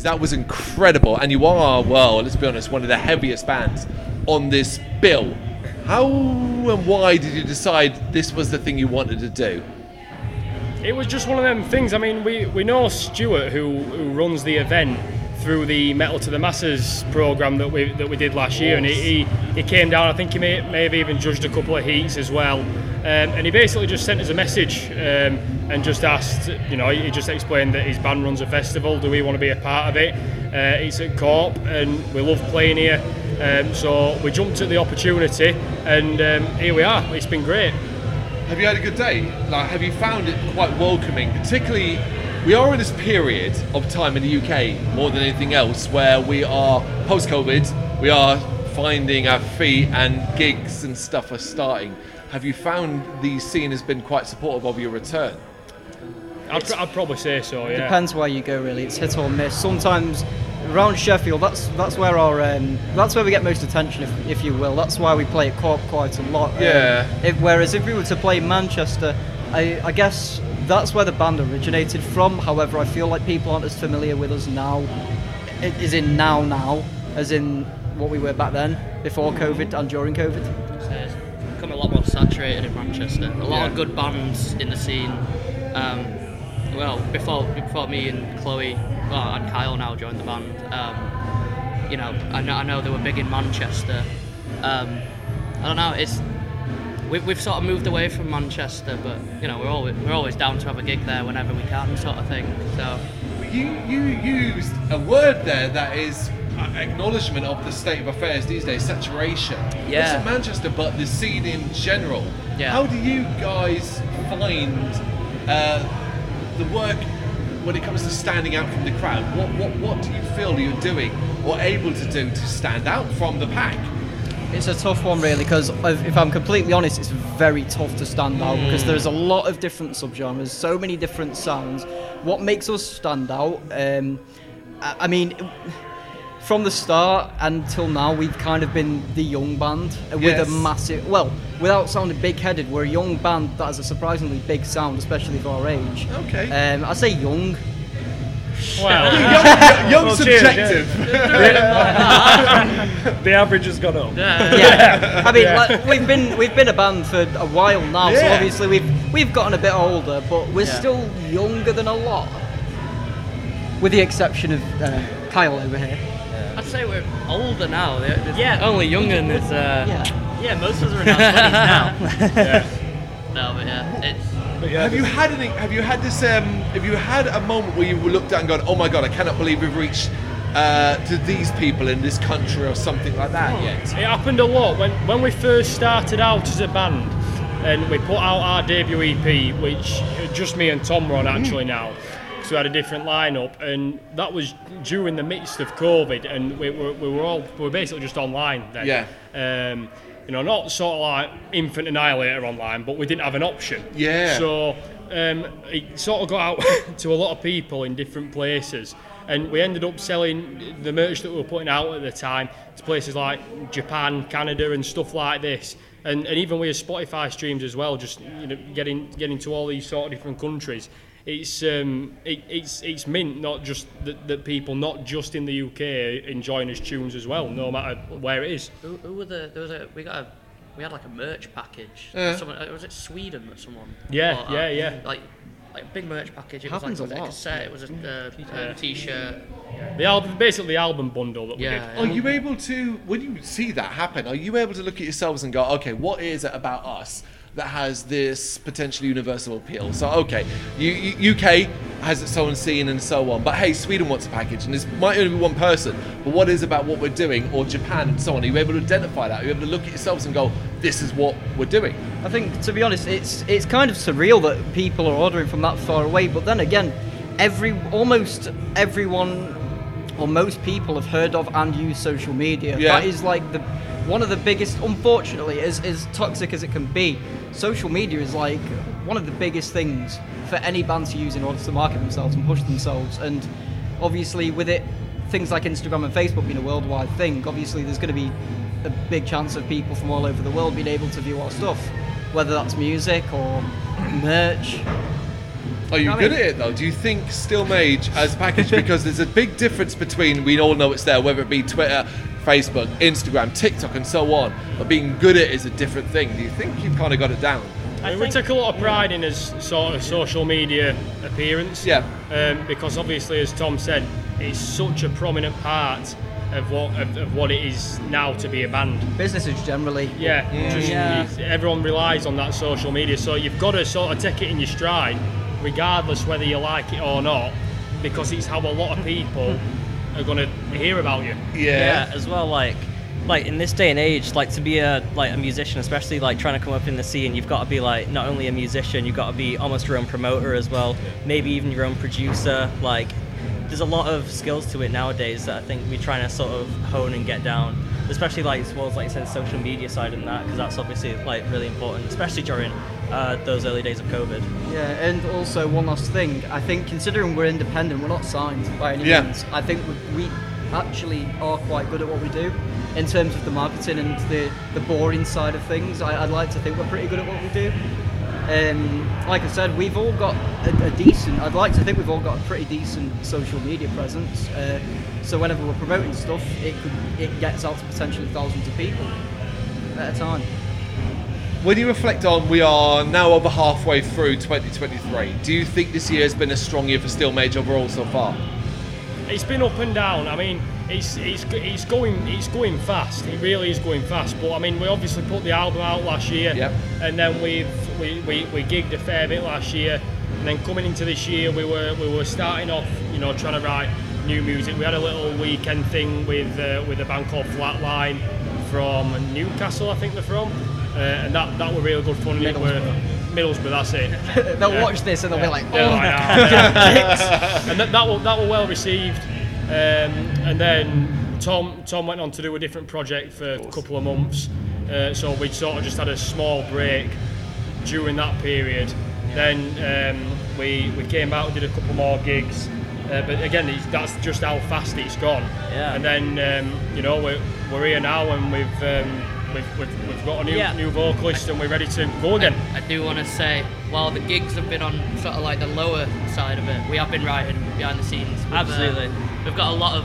is that was incredible, and you are, well, let's be honest, one of the heaviest bands on this bill. How and why did you decide this was the thing you wanted to do? It was just one of them things. I mean, we, we know Stuart, who, who runs the event through the Metal to the Masses program that we that we did last year, and he, he, he came down. I think he may, may have even judged a couple of heats as well. Um, and he basically just sent us a message um, and just asked, you know, he just explained that his band runs a festival. Do we want to be a part of it? Uh, it's at Corp, and we love playing here. Um, so we jumped at the opportunity, and um, here we are. It's been great. Have you had a good day? Like, have you found it quite welcoming? Particularly, we are in this period of time in the UK more than anything else where we are post-COVID. We are finding our feet, and gigs and stuff are starting. Have you found the scene has been quite supportive of your return? I'd, pr- I'd probably say so. Yeah. Depends where you go, really. It's hit or miss. Sometimes around Sheffield, that's that's where our um, that's where we get most attention, if, if you will. That's why we play at Corp quite a lot. Um, Yeah. if, whereas if we were to play Manchester, I, I guess that's where the band originated from. However, I feel like people aren't as familiar with us now, is in now now, as in what we were back then, before COVID and during COVID. So it's become a lot more saturated in Manchester. A lot of good bands in the scene. Um, well, before before me and Chloe, well, and Kyle now joined the band. Um, you know, I know, I know they were big in Manchester. Um, I don't know. It's we've, we've sort of moved away from Manchester, but you know, we're always we're always down to have a gig there whenever we can, sort of thing. So You you used a word there that is acknowledgement of the state of affairs these days, saturation. Not Yeah. just Manchester, but the scene in general. Yeah. How do you guys find uh, the work when it comes to standing out from the crowd? What what what do you feel you're doing or able to do to stand out from the pack? It's a tough one, really, because if I'm completely honest, it's very tough to stand out because there's a lot of different subgenres, so many different sounds. What makes us stand out? Um, I, I mean, from the start until now, we've kind of been the young band with Yes. a massive. Well, without sounding big-headed, we're a young band that has a surprisingly big sound, especially for our age. Okay. Um, I say young. Well, young young Well, cheers, subjective. the average has gone up. yeah. I mean, like, we've been we've been a band for a while now, so obviously we've we've gotten a bit older, but we're Yeah. still younger than a lot, with the exception of uh, Kyle over here. I'd say we're older now. The- the- Yeah. Only younger than it's uh, Yeah. Yeah, most of us are in our 20s now. no, but yeah, it's. But yeah, Have you had any? Have you had this? Um, have you had a moment where you looked at and gone, "Oh my god, I cannot believe we've reached uh, to these people in this country" or something like that yet? It happened a lot when when we first started out as a band, and we put out our debut EP, which just me and Tom were on actually now. So we had a different lineup, and that was during the midst of COVID, and we were, we were all we were basically just online then. Yeah. Um, you know, not sort of like Infant Annihilator online, but we didn't have an option. Yeah. So um, it sort of got out to a lot of people in different places, and we ended up selling the merch that we were putting out at the time to places like Japan, Canada, and stuff like this. And, and even with Spotify streams as well, just you know, getting getting to all these sort of different countries. It's um, it, it's it's mint not just that, that people not just in the UK enjoying his tunes as well, no matter where it is. Who, who were the? There was a. We got a. We had like a merch package. Yeah. Someone, uh, was it Sweden that someone? Yeah, yeah, out? yeah. Like, like a big merch package. It Happens was a like lot. a cassette. It was a, uh, a t-shirt. The album, basically the album bundle that we did. Yeah. Are you able to, when you see that happen, are you able to look at yourselves and go, okay, what is it about us that has this potentially universal appeal? So, okay, you, UK has its own scene and so on, but hey, Sweden wants a package, and this might only be one person, but what is about what we're doing, or Japan and so on? Are you able to identify that? Are you able to look at yourselves and go, this is what we're doing? I think, to be honest, it's it's kind of surreal that people are ordering from that far away. But then again, every almost everyone or most people have heard of and use social media. Yeah. That is like the one of the biggest. Unfortunately, as as toxic as it can be, social media is like one of the biggest things for any band to use in order to market themselves and push themselves. And obviously, with it, things like Instagram and Facebook being a worldwide thing, obviously there's going to be a big chance of people from all over the world being able to view our stuff, whether that's music or merch. Are you good mean- at it though? Do you think Steel Mage as a package? Because there's a big difference between we all know it's there, whether it be Twitter, Facebook, Instagram, TikTok, and so on. But being good at it is a different thing. Do you think you've kind of got it down? I mean, we took a lot of pride in his sort of social media appearance. Yeah. Um, because obviously, as Tom said, it's such a prominent part of what of, of what it is now to be a band. Businesses generally. Yeah. Just, Yeah. everyone relies on that social media, so you've got to sort of take it in your stride, regardless whether you like it or not, because it's how a lot of people are going to hear about you. yeah, yeah. as well like like in this day and age like to be a like a musician especially like trying to come up in the scene you've got to be like not only a musician you've got to be almost your own promoter as well maybe even your own producer like there's a lot of skills to it nowadays that i think we're trying to sort of hone and get down especially like towards like you said social media side and that because that's obviously like really important especially during uh, those early days of covid Yeah, and also one last thing. I think considering we're independent, we're not signed by any Yeah. means. I think we, we actually are quite good at what we do in terms of the marketing and the, the boring side of things. I, I'd like to think we're pretty good at what we do. Um, like I said, we've all got a, a decent. I'd like to think we've all got a pretty decent social media presence. Uh, so whenever we're promoting stuff, it could, it gets out to potentially thousands of people at a time. When you reflect on, we are now over halfway through 2023. Do you think this year has been a strong year for Steel Mage overall so far? It's been up and down. I mean, it's it's it's going it's going fast. It really is going fast. But I mean, we obviously put the album out last year, Yep. and then we've we, we, we gigged a fair bit last year, and then coming into this year, we were we were starting off, you know, trying to write new music. We had a little weekend thing with uh, with a band called Flatline from Newcastle, I think they're from, uh, and that that were real good fun. and were- Middlesbrough, that's it. They'll Yeah. watch this and they'll be like, Yeah, oh, I and that, that were that were well received. Um, and then Tom Tom went on to do a different project for a couple of months. Uh, so we sort of just had a small break during that period. Then um, we we came out and did a couple more gigs. Uh, but again, that's just how fast it's gone. Yeah. And then um, you know we're, we're here now and we've um, we've, we've, we've got a new Yeah. new vocalist and we're ready to go again. I do want to say, while the gigs have been on sort of like the lower side of it, we have been writing behind the scenes. We've, uh, Absolutely. we've got a lot of.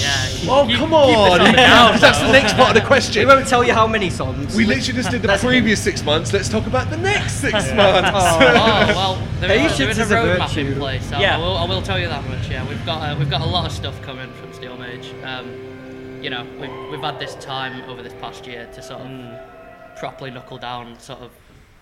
Yeah. keep- Oh, keep- come on! on the down That's the next part of the question. We won't tell you how many songs. We literally just did the previous six months. Let's talk about the next six months. Oh well, there is, there Patience is a is roadmap in place. So Yeah. I, will, I will tell you that much. Yeah, we've got uh, we've got a lot of stuff coming from Steel Mage. Um, you know, we've, we've had this time over this past year to sort of Mm. properly knuckle down, sort of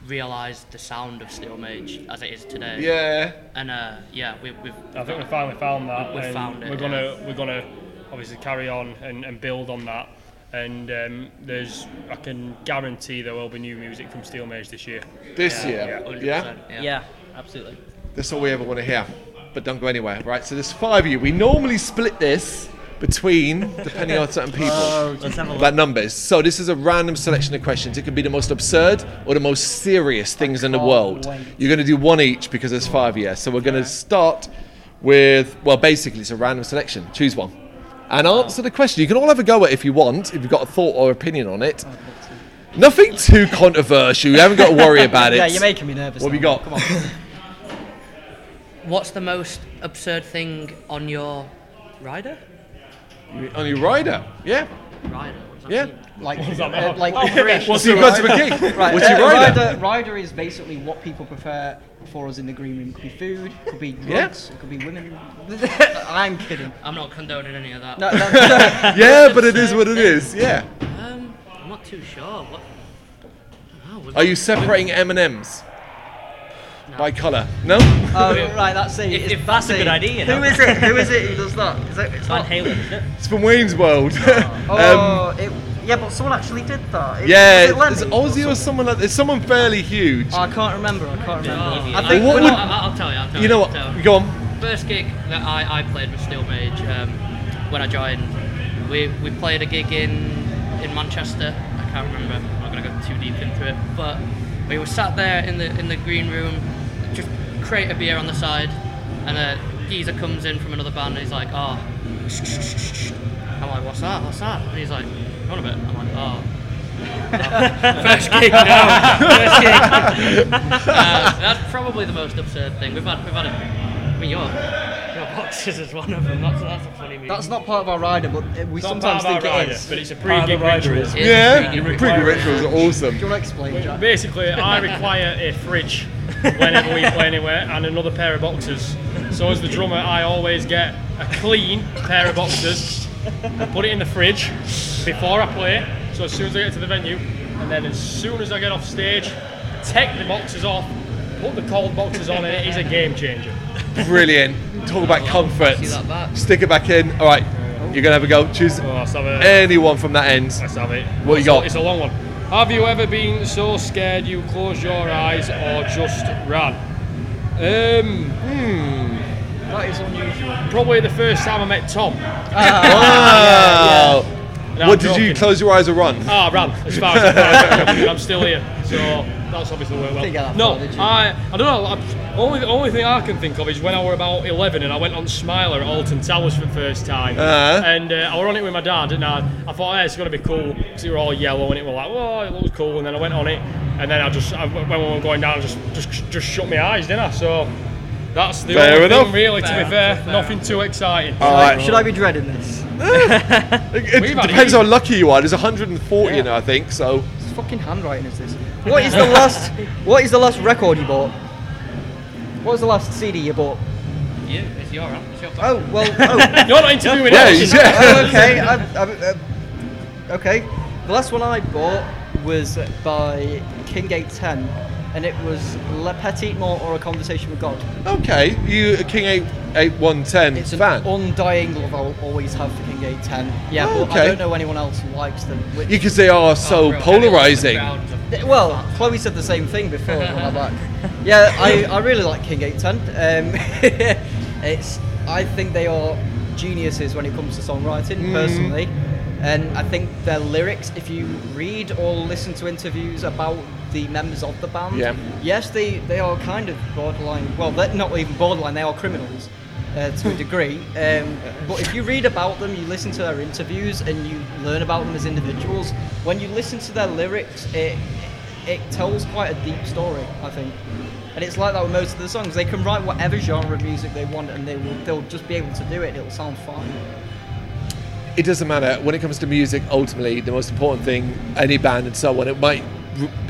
realise the sound of Steel Mage as it is today. yeah. And uh, yeah, we, we've I think we finally found that. We've found it, We're gonna we're gonna obviously carry on and, and build on that. And um, there's I can guarantee there will be new music from Steel Mage this year. This yeah, year. 100%, Yeah. yeah. yeah absolutely That's all we ever want to hear. But don't go anywhere, right? So there's five of you. We normally split this between, depending on certain people. let's have a look about numbers. So this is a random selection of questions. It could be the most absurd or the most serious things in the world. wait. You're going to do one each because there's five here. So we're going to start with, well, basically it's a random selection. Choose one. And answer the question. You can all have a go at it if you want, if you've got a thought or opinion on it. Nothing too controversial. You haven't got to worry about it. Yeah, you're making me nervous. What have you now. got? Come on. What's the most absurd thing on your rider? On your rider. Yeah. Rider. What does that Yeah. mean? Like, that uh, now? like What's your go to a gig? Right, What's your uh, rider? rider? Rider is basically what people prefer for us in the green room. It could be food, it could be Yeah. it could be women. I'm kidding. I'm not condoning any of that. No, no, Yeah, but it is what it is. Yeah. Um, I'm not too sure. What? Oh, Are you separating M and M's No. by colour? No. oh, right, that's it. If- if that's a good idea, you know. Who is it? Who is it who does that? Is that it's Van not, Halen isn't it It's from Wayne's World. Oh, it, yeah, but someone actually did that. It- yeah, was it's it Lemmy Ozzy or something? someone like there's someone fairly huge. Oh, I can't remember. I can't remember. Oh, I think What when would- I- I, will tell you. I'll tell You know what? So, Go on. first gig that I, I played with Steel Mage um, when I joined, we, we played a gig in in Manchester. I can't remember. I'm not gonna go too deep into it, but we were sat there in the in the green room, just crate a beer on the side, and a geezer comes in from another band. and He's like, "Oh." I'm like, what's that? What's that? And he's like, hold a bit. I'm like, oh. First gig, no. First gig. uh, that's probably the most absurd thing. We've had, we've had a, I mean, your, your boxes is one of them. That's, that's a funny movie. That's not part of our rider, but uh, we It's not sometimes part of think our it rider, is. but it's a Part of pre-gig rider ritual. is- It is Yeah, pretty good. pre rituals are awesome. Do you want to explain, Jack? Basically, I require a fridge whenever we play anywhere and another pair of boxers. So as the drummer, I always get a clean pair of boxers, and put it in the fridge before I play. So as soon as I get to the venue, and then as soon as I get off stage, take the boxes off, put the cold boxes on, and it is a game changer. Brilliant. Talk about comfort. See that back. Stick it back in. All right, you're gonna have a go. Choose Oh, let's have it. anyone from that end. Let's have it. What you It's a- got? It's a long one. Have you ever been so scared you closed your eyes or just ran? Um, That is unusual. probably the first time I met Tom. Wow. No, what I'm did you close your eyes or run? Ah, I ran as far as I could. I'm still here, so that's obviously worked well. Didn't get that no, far. I I don't know. I, only the only thing I can think of is when I were about 11 and I went on Smiler at Alton Towers for the first time, Uh-huh. and uh, I were on it with my dad, and I, I thought, hey, it's gonna be cool because it were all yellow, and it was like, oh, it looks cool, and then I went on it, and then I just I, when we were going down, I just just just shut my eyes, didn't I? So. That's the Fair only enough. thing, really. Fair to be fair, fair nothing too exciting. All right. Should I be dreading this? It, it depends how lucky you are. There's 140 in Yeah. it, I think. So What fucking handwriting is this? What is the last? What is the last record you bought? What was the last CD you bought? You, it's your, it's your Oh well. Oh, You're not interviewing yeah, us. yeah. oh okay. I, I, uh, okay. The last one I bought was by King 810, and it was La Petite Mort or A Conversation with God. Okay, you a King 8 8110 It's an undying love I'll always have for King 810. Yeah, Oh, but I okay. don't know anyone else who likes them. Which, because they are so polarizing. Th- Well, Chloe said the same thing before when I back. Yeah, I, I really like King 810. Um, it's I think they are geniuses when it comes to songwriting, Mm. personally. And I think their lyrics, if you read or listen to interviews about the members of the band, Yeah. yes, they, they are kind of borderline. Well, they're not even borderline, they are criminals. Uh, to a degree, um, but if you read about them, you listen to their interviews, and you learn about them as individuals. When you listen to their lyrics, it it tells quite a deep story, I think. And it's like that with most of the songs. They can write whatever genre of music they want, and they will they'll just be able to do it. It'll sound fine. It doesn't matter when it comes to music. Ultimately, the most important thing, any band and so on, it might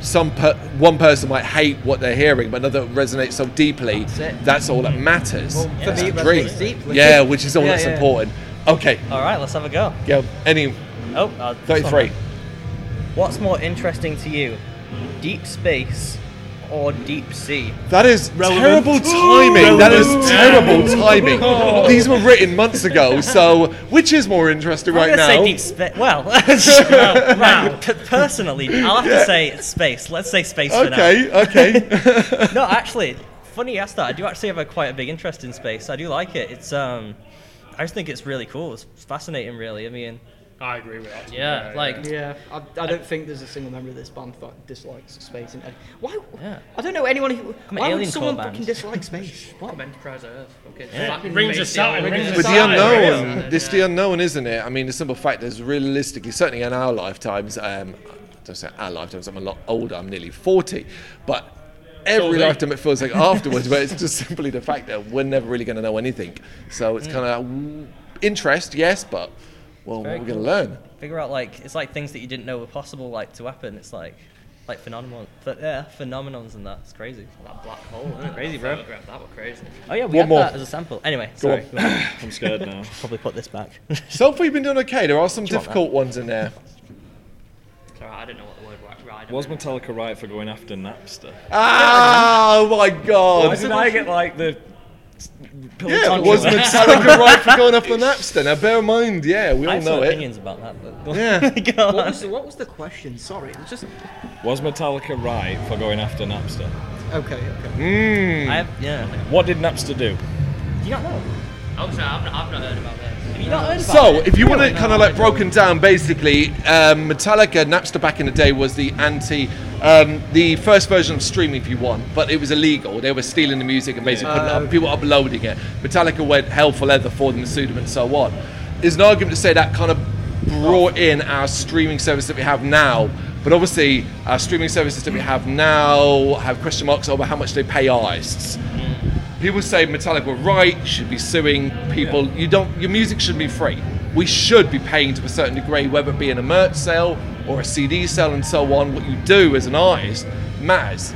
some per, one person might hate what they're hearing, but another resonates so deeply. That's it. That's all that matters. Well, for That's me, the dream. resonates deeply. Yeah, which is all Yeah, that's yeah. important. Okay, All right, let's have a go. go. Any Oh, uh. 33. What's more interesting to you, deep space or deep sea? That is terrible timing. That is terrible timing. These were written months ago, so which is more interesting I'm right now? say deep space. Well, well, right, p- personally, I'll have to say space. Let's say space for now. Okay, okay. No, actually, funny you asked that. I do actually have a quite a big interest in space. I do like it. It's um, I just think it's really cool. It's fascinating, really. I mean, I agree with that. Yeah, like, Yeah, I, I don't think there's a single member of this band that dislikes space. In any. Why? Yeah. I don't know anyone who. I'm Why would someone core band. fucking dislike space? What? Come Enterprise Earth. Okay. Yeah. Fucking Rings of space Saturn, alien. Rings of With the unknown, yeah. it's the unknown, isn't it? I mean, the simple fact is, realistically, certainly in our lifetimes, um, I don't say our lifetimes. I'm a lot older. I'm nearly forty, but every me. lifetime it feels like afterwards. But it's just simply the fact that we're never really going to know anything. So it's kind of interest, yes, but well, what very we're going to learn. figure out like it's like things that you didn't know were possible, like to happen. It's like like phenomenon, but yeah, phenomenons and that. It's crazy. That black hole, isn't it? Crazy, bro. photograph, That was crazy. Oh yeah, we One had more. that as a sample. Anyway, sorry. on. go on. I'm scared now. Probably put this back. So far, you've been doing okay. There are some you difficult ones in there. It's alright, I didn't know what the word ri- rider Was meant. Metallica right for going after Napster? Ah, oh my Why God! did I get like the pillow Yeah, tantrum? was Metallica right for going off the Napster? Now, bear in mind, yeah, we I all have some know it. opinions about that. But go Yeah. go on. What was, the, what was the question? Sorry, it was just. Was Metallica right for going after Napster? Okay, okay. Mm. I have, yeah. What did Napster do? Do you not know? Oh, sorry, I've not, I've not heard about this. Have you not heard about So, it? if you want it kind of like broken down, basically, um, Metallica, Napster back in the day was the anti, um, the first version of streaming, if you want, but it was illegal. They were stealing the music and basically up, people uploading it. Metallica went hell for leather for them, sued them, and so on. There's an argument to say that kind of brought in our streaming service that we have now, But obviously, our streaming services that we have now have question marks over how much they pay artists. People say Metallica were right, should be suing people. You don't. Your music should be free. We should be paying to a certain degree, whether it be in a merch sale or a CD sale and so on. What you do as an artist matters.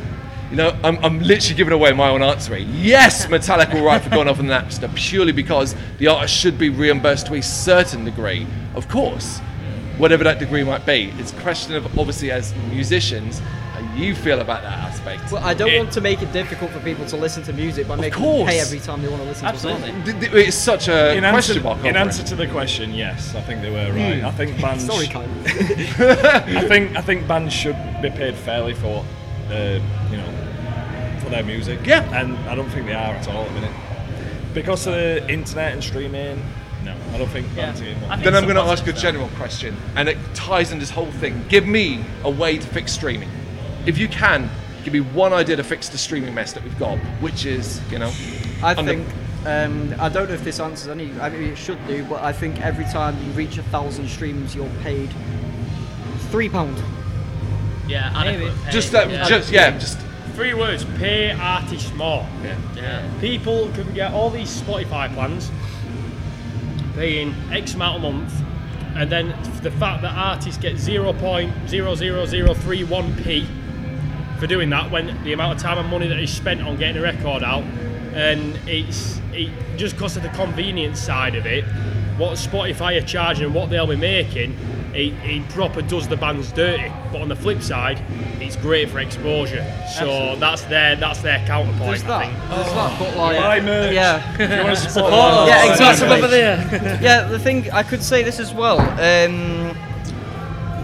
You know, I'm, I'm literally giving away my own answer. Yes, Metallica were right for going off on the Napster purely because the artist should be reimbursed to a certain degree, of course, whatever that degree might be. It's a question of obviously as musicians you feel about that aspect. Well, I don't It- want to make it difficult for people to listen to music by making course. them pay every time they want to listen Absolutely. to a song. Th- th- It's such a In question answer, mark. in answer it. to the question, yes, I think they were right. I think bands. Sorry, Kyle. I think I think bands should be paid fairly for, uh, you know, for their music. Yeah. And I don't think they are at all at the minute. Because of the internet and streaming, no, I don't think bands are I think Then I'm going to ask a general question, and it ties in this whole thing. Give me a way to fix streaming. If you can, give me one idea to fix the streaming mess that we've got, which is, you know, I under- think um, I don't know if this answers any. I mean, it should do, but I think every time you reach a thousand streams, you're paid three pound. Yeah, Maybe. adequate pay. just that, yeah. just yeah, just Three words: pay artists more. Yeah. yeah. People can get all these Spotify plans, paying X amount a month, and then the fact that artists get 0.00031p for doing that when the amount of time and money that is spent on getting a record out, and it's it just because of the convenience side of it, what Spotify are charging and what they'll be making, it, it proper does the bands dirty. But on the flip side, it's great for exposure. So that's their that's their counterpoint. There's I that. think. There's that. But like, Buy merch. yeah. You want to support Oh, Yeah, exactly. over there. yeah, the thing I could say this as well. Um,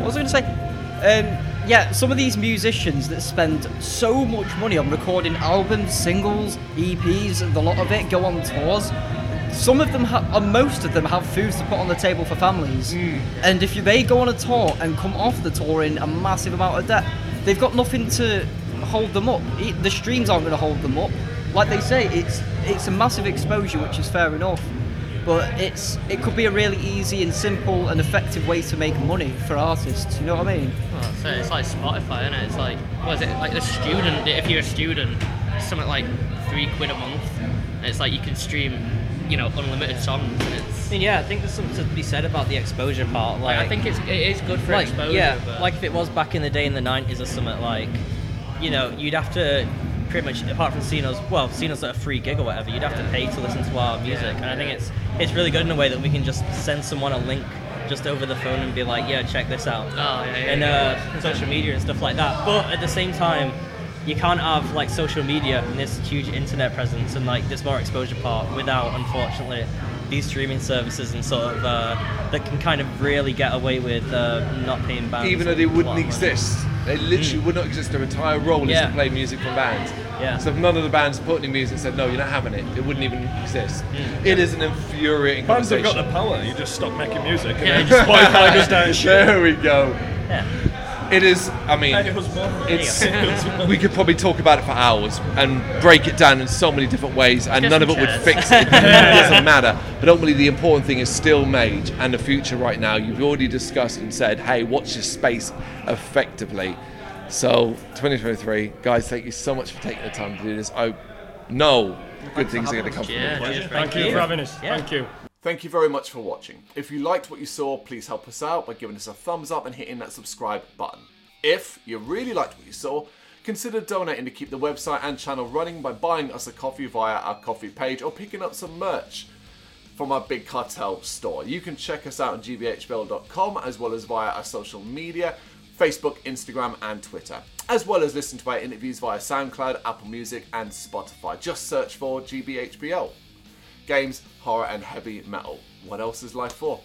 what was I going to say? Um, yeah, some of these musicians that spend so much money on recording albums, singles, EPs, and a lot of it go on tours. Some of them, ha- or most of them, have food to put on the table for families. Hmm. And if you, they go on a tour and come off the tour in a massive amount of debt, they've got nothing to hold them up. It, the streams aren't going to hold them up. Like they say, it's it's a massive exposure, which is fair enough but it's it could be a really easy and simple and effective way to make money for artists. You know what I mean? Well, so it's like Spotify, isn't it? It's like, what is it? Like the student, if you're a student, something like three quid a month. And it's like you can stream, you know, unlimited songs. And it's, I mean, yeah, I think there's something to be said about the exposure part. Like, I think it's it is good for like exposure. yeah, but like if it was back in the day in the 90s or something like, you know, you'd have to pretty much apart from seeing us, well, seeing us at a free gig or whatever, you'd have to pay to listen to our music. And I think it's it's really good in a way that we can just send someone a link just over the phone and be like, yeah, check this out. Oh, yeah, yeah, and yeah. uh, social media and stuff like that. But at the same time, you can't have like social media and this huge internet presence and like this more exposure part without, unfortunately, these streaming services and sort of uh, that can kind of really get away with uh, not paying bands. even though they wouldn't of money. exist. They literally mm. would not exist. Their entire role is to play music from bands. Yeah. So if none of the bands put any music said, no, you're not having it, it wouldn't even exist. Mm. It is an infuriating Bands have got the power. You just stop making music and Yeah. then Spotify goes down shit. There we go. Yeah. It is, I mean, Hey, husband. it's, we could probably talk about it for hours and break it down in so many different ways, and Just none of some it would fix it. it doesn't matter. But ultimately, the important thing is Steel Mage and the future right now. You've already discussed and said, hey, watch your space effectively. So, 2023, guys, thank you so much for taking the time to do this. I know good things are going to come from it. cheers, Thank you you. for having us. Yeah. Thank you. Thank you very much for watching. If you liked what you saw, please help us out by giving us a thumbs up and hitting that subscribe button. If you really liked what you saw, consider donating to keep the website and channel running by buying us a coffee via our coffee page or picking up some merch from our Big Cartel store. You can check us out on gbhbl.com as well as via our social media Facebook, Instagram, and Twitter, as well as listen to our interviews via SoundCloud, Apple Music, and Spotify. Just search for GBHBL games, horror, and heavy metal. What else is life for?